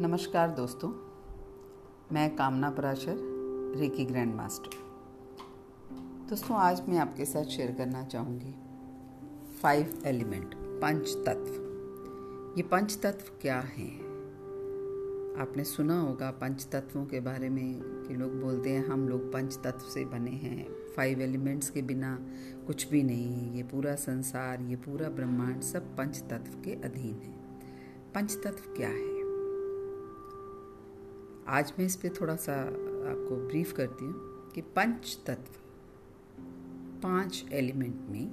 नमस्कार दोस्तों, मैं कामना पराशर, रेकी ग्रैंड मास्टर दोस्तों, आज मैं आपके साथ शेयर करना चाहूँगी फाइव एलिमेंट पंच तत्व। ये पंच तत्व क्या हैं? आपने सुना होगा पंच तत्वों के बारे में कि लोग बोलते हैं, हम लोग पंच तत्व से बने हैं। फाइव एलिमेंट्स के बिना कुछ भी नहीं। ये पूरा संसार, ये पूरा ब्रह्मांड सब पंच तत्व के अधीन है। पंच तत्व क्या है? आज मैं इस पर थोड़ा सा आपको ब्रीफ करती हूँ कि पंच तत्व, पाँच एलिमेंट में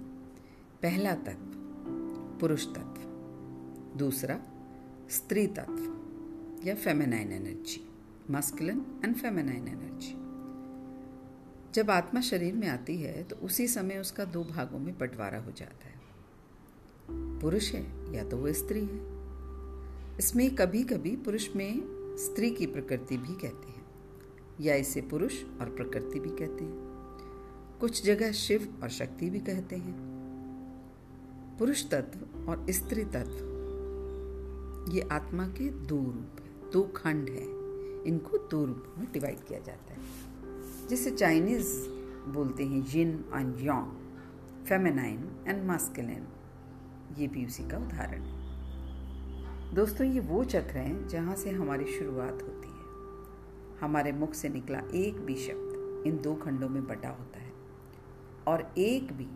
पहला तत्व पुरुष तत्व, दूसरा स्त्री तत्व या feminine energy masculine and feminine energy जब आत्मा शरीर में आती है तो उसी समय उसका दो भागों में बंटवारा हो जाता है। पुरुष है या तो वो स्त्री है। इसमें कभी कभी पुरुष में स्त्री की प्रकृति भी कहते हैं, या इसे पुरुष और प्रकृति भी कहते हैं। कुछ जगह शिव और शक्ति भी कहते हैं। पुरुष तत्व और स्त्री तत्व। ये आत्मा के दो रूप है, दो खंड है। इनको दो रूप में डिवाइड किया जाता है। जिसे चाइनीज़ बोलते हैं yin and yang feminine and masculine ये भी उसी का उदाहरण है। दोस्तों, ये वो चक्र हैं जहाँ से हमारी शुरुआत होती है। हमारे मुख से निकला एक भी शब्द इन दो खंडों में बटा होता है। और एक भी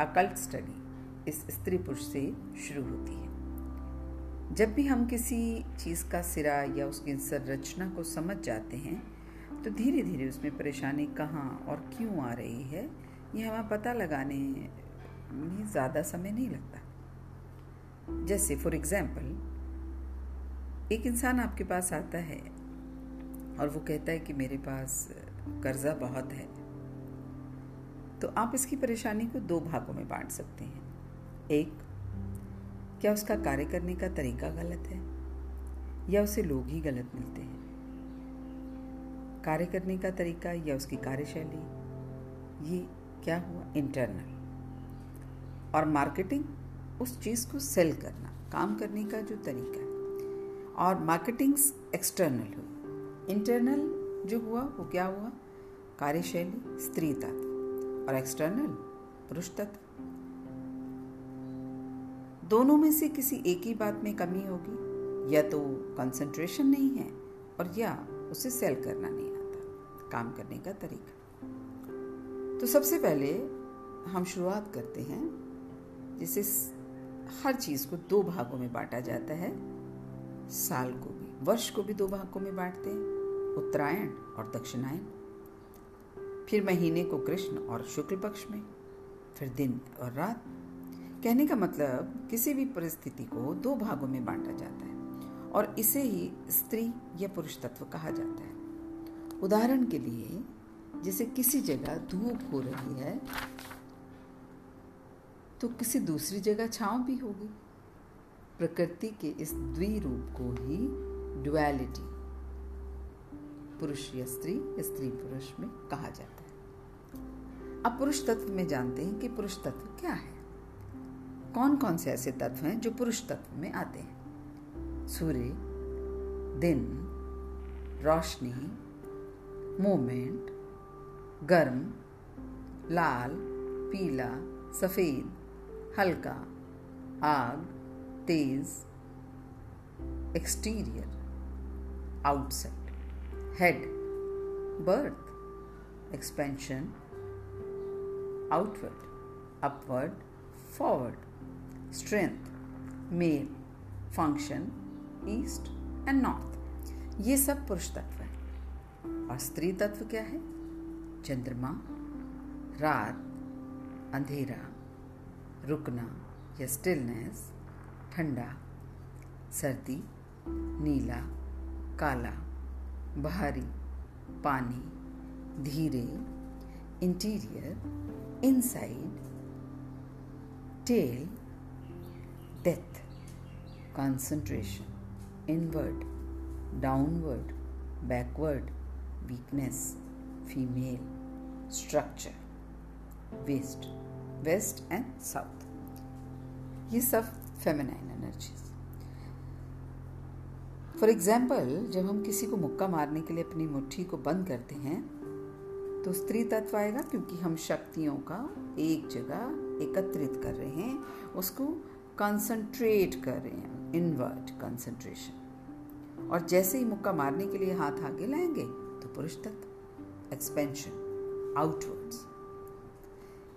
अकल्ट स्टडी इस स्त्री पुरुष से शुरू होती है। जब भी हम किसी चीज़ का सिरा या उसकी संरचना को समझ जाते हैं तो धीरे धीरे उसमें परेशानी कहाँ और क्यों आ रही है, ये हमें पता लगाने में ज़्यादा समय नहीं लगता। जैसे फॉर एग्ज़ाम्पल एक इंसान आपके पास आता है और वो कहता है कि मेरे पास कर्जा बहुत है तो आप इसकी परेशानी को दो भागों में बांट सकते हैं। एक, क्या उसका कार्य करने का तरीका गलत है या उसे लोग ही गलत मिलते हैं? कार्य करने का तरीका या उसकी कार्यशैली? ये क्या हुआ? इंटरनल और मार्केटिंग उस चीज़ को सेल करना, काम करने का जो तरीका है। और मार्केटिंग्स एक्सटर्नल हुई। इंटरनल जो हुआ, वो क्या हुआ? कार्यशैली, स्त्री तत्व और एक्सटर्नल पुरुष तत्व। दोनों में से किसी एक ही बात में कमी होगी। या तो कंसंट्रेशन नहीं है और या उसे सेल करना नहीं आता, काम करने का तरीका। तो सबसे पहले हम शुरुआत करते हैं, जिसे हर चीज़ को दो भागों में बांटा जाता है। साल को भी, वर्ष को भी दो भागों में बांटते हैं, उत्तरायण और दक्षिणायन। फिर महीने को कृष्ण और शुक्ल पक्ष में, फिर दिन और रात। कहने का मतलब किसी भी परिस्थिति को दो भागों में बांटा जाता है, और इसे ही स्त्री या पुरुष तत्व कहा जाता है। उदाहरण के लिए, जैसे किसी जगह धूप हो रही है तो किसी दूसरी जगह छांव भी होगी। प्रकृति के इस द्विरूप को ही ड्युअलिटी पुरुष या स्त्री स्त्री पुरुष में कहा जाता है। अब पुरुष तत्व में जानते हैं कि पुरुष तत्व क्या है। कौन कौन से ऐसे तत्व हैं जो पुरुष तत्व में आते हैं? सूर्य, दिन, रोशनी मोमेंट गर्म, लाल, पीला, सफ़ेद, हल्का, आग तेज exterior outside head birth expansion outward upward forward strength male function east and north ये सब पुरुष तत्व है। और स्त्री तत्व क्या है? चंद्रमा, रात, अंधेरा, रुकना या स्टिलनेस ठंडा, सर्दी, नीला, काला बाहरी पानी, धीरे interior inside tail death concentration inward downward backward weakness female structure west west and south ये सब फेमिनाइन एनर्जीज फॉर एग्ज़ाम्पल जब हम किसी को मुक्का मारने के लिए अपनी मुट्ठी को बंद करते हैं तो स्त्री तत्व आएगा क्योंकि हम शक्तियों का एक जगह एकत्रित कर रहे हैं, उसको कंसंट्रेट कर रहे हैं इनवर्ट कंसंट्रेशन और जैसे ही मुक्का मारने के लिए हाथ आगे लाएँगे तो पुरुष तत्व एक्सपेंशन आउटवर्ड्स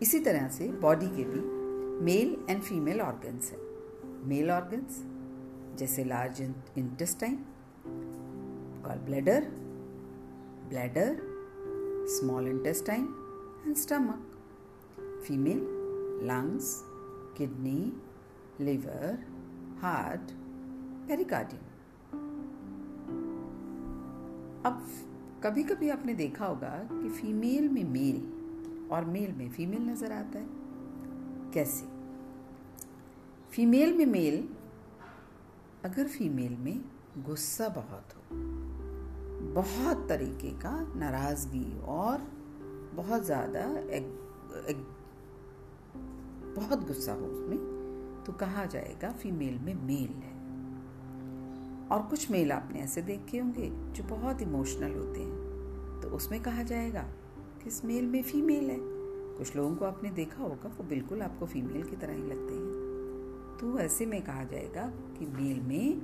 इसी तरह से बॉडी के भी मेल एंड फीमेल ऑर्गन्स है। मेल ऑर्गन्स जैसे large intestine gall bladder bladder small intestine and stomach female lungs kidney liver heart pericardium अब कभी कभी आपने देखा होगा कि फीमेल में मेल और मेल में फीमेल नज़र आता है। कैसे? फीमेल में मेल, अगर फीमेल में गुस्सा बहुत हो, बहुत तरीके का नाराज़गी और बहुत ज़्यादा बहुत गुस्सा हो उसमें तो कहा जाएगा फीमेल में मेल है। और कुछ मेल आपने ऐसे देखे होंगे जो बहुत इमोशनल होते हैं तो उसमें कहा जाएगा कि इस मेल में फीमेल है। कुछ लोगों को आपने देखा होगा, वो बिल्कुल आपको फीमेल की तरह ही लगते हैं। तो ऐसे में कहा जाएगा कि मेल में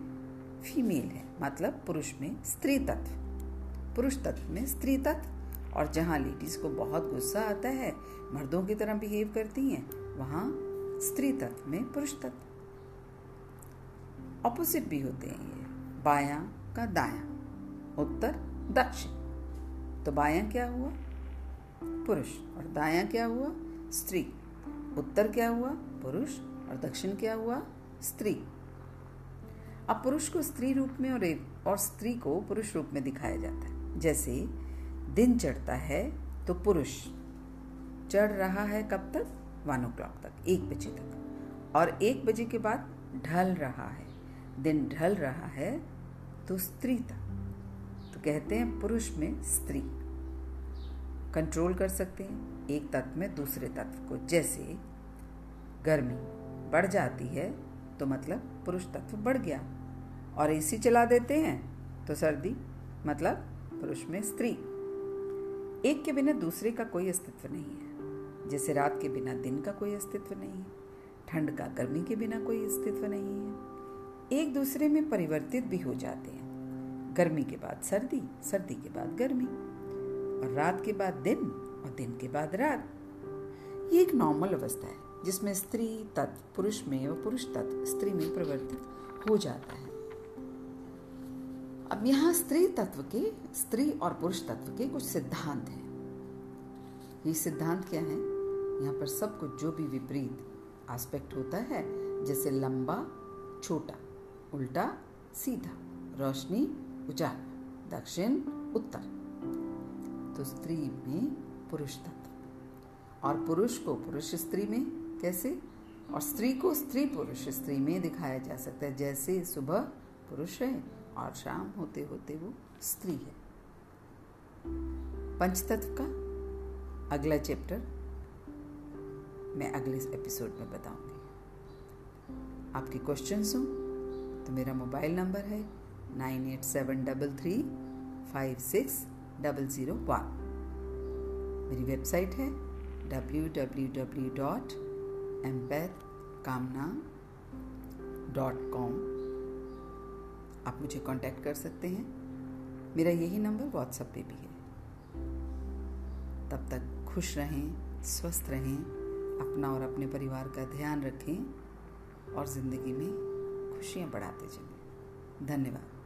फीमेल है मतलब पुरुष में स्त्री तत्व। पुरुष तत्व में स्त्री तत्व। और जहाँ लेडीज़ को बहुत गुस्सा आता है, मर्दों की तरह बिहेव करती हैं, वहाँ स्त्री तत्व में पुरुष तत्व। ऑपोजिट भी होते हैं ये, बाया का दाया, उत्तर दक्षिण। तो बाया क्या हुआ? पुरुष। और दाया क्या हुआ? स्त्री। उत्तर क्या हुआ? पुरुष। और दक्षिण क्या हुआ? स्त्री। अब पुरुष को स्त्री रूप में और और स्त्री को पुरुष रूप में दिखाया जाता है। जैसे, दिन चढ़ता है तो पुरुष चढ़ रहा है कब तक? वन ओ क्लॉक तक, एक बजे तक। और एक बजे के बाद ढल रहा है। दिन ढल रहा है तो स्त्री तक। तो कहते हैं पुरुष में स्त्री। कंट्रोल कर सकते हैं एक तत्व में दूसरे तत्व को, जैसे गर्मी। बढ़ जाती है तो मतलब पुरुष तत्व बढ़ गया। और एसी चला देते हैं तो सर्दी मतलब पुरुष में स्त्री। एक के बिना दूसरे का कोई अस्तित्व नहीं है। जैसे रात के बिना दिन का कोई अस्तित्व नहीं है, ठंड का, गर्मी के बिना कोई अस्तित्व नहीं है। एक दूसरे में परिवर्तित भी हो जाते हैं। गर्मी के बाद सर्दी सर्दी के बाद गर्मी। और रात के बाद दिन, और दिन के बाद रात। ये एक नॉर्मल अवस्था है, जिसमें स्त्री तत्व पुरुष में और पुरुष तत्व स्त्री में परिवर्तित हो जाता है। अब यहाँ स्त्री तत्व के, स्त्री और पुरुष तत्व के कुछ सिद्धांत हैं। ये सिद्धांत क्या है? यहाँ पर सब कुछ जो भी विपरीत एस्पेक्ट होता है, जैसे लंबा, छोटा, उल्टा, सीधा, रोशनी, उजाला, दक्षिण, उत्तर। तो स्त्री में पुरुष तत्व। और पुरुष को पुरुष स्त्री में, कैसे? और स्त्री को स्त्री पुरुष स्त्री में दिखाया जा सकता है। जैसे सुबह पुरुष है और शाम होते होते वो स्त्री है। पंचतत्व का अगला चैप्टर मैं अगले एपिसोड में बताऊँगी। आपके क्वेश्चन हो तो मेरा मोबाइल नंबर है nine eight seven double three five six double zero one. मेरी वेबसाइट है कॉम आप मुझे कांटेक्ट कर सकते हैं। मेरा यही नंबर व्हाट्सएप पे भी है। तब तक खुश रहें, स्वस्थ रहें, अपना और अपने परिवार का ध्यान रखें और ज़िंदगी में खुशियाँ बढ़ाते चलें। धन्यवाद।